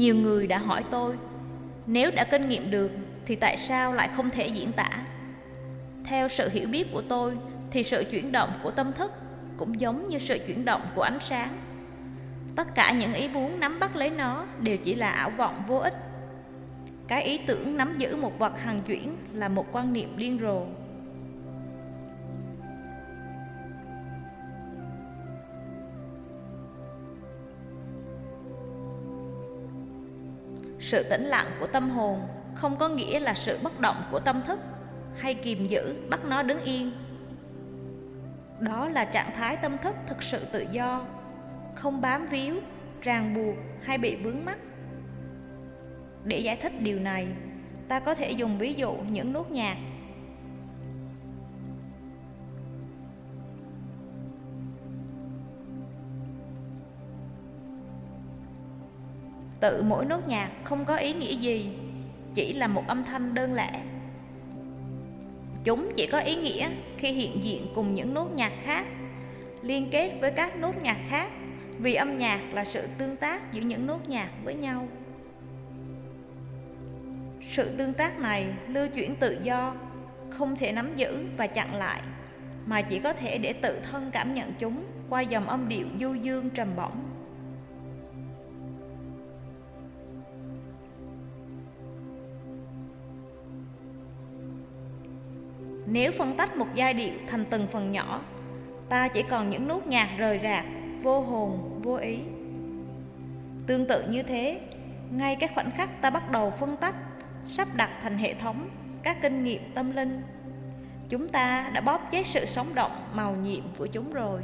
nhiều người đã hỏi tôi, nếu đã kinh nghiệm được, thì tại sao lại không thể diễn tả? Theo sự hiểu biết của tôi, thì sự chuyển động của tâm thức cũng giống như sự chuyển động của ánh sáng. Tất cả những ý muốn nắm bắt lấy nó đều chỉ là ảo vọng vô ích. Cái ý tưởng nắm giữ một vật hằng chuyển là một quan niệm điên rồ. Sự tĩnh lặng của tâm hồn không có nghĩa là sự bất động của tâm thức hay kìm giữ bắt nó đứng yên. Đó là trạng thái tâm thức thực sự tự do, không bám víu, ràng buộc hay bị vướng mắc. Để giải thích điều này, ta có thể dùng ví dụ những nốt nhạc tự mỗi nốt nhạc, không có ý nghĩa gì, chỉ là một âm thanh đơn lẻ. Chúng chỉ có ý nghĩa khi hiện diện cùng những nốt nhạc khác, liên kết với các nốt nhạc khác, vì âm nhạc là sự tương tác giữa những nốt nhạc với nhau. Sự tương tác này lưu chuyển tự do, không thể nắm giữ và chặn lại, mà chỉ có thể để tự thân cảm nhận chúng qua dòng âm điệu du dương trầm bổng. Nếu phân tách một giai điệu thành từng phần nhỏ, ta chỉ còn những nốt nhạc rời rạc, vô hồn, vô ý. Tương tự như thế, ngay cái khoảnh khắc ta bắt đầu phân tách, sắp đặt thành hệ thống các kinh nghiệm tâm linh, chúng ta đã bóp chết sự sống động màu nhiệm của chúng rồi.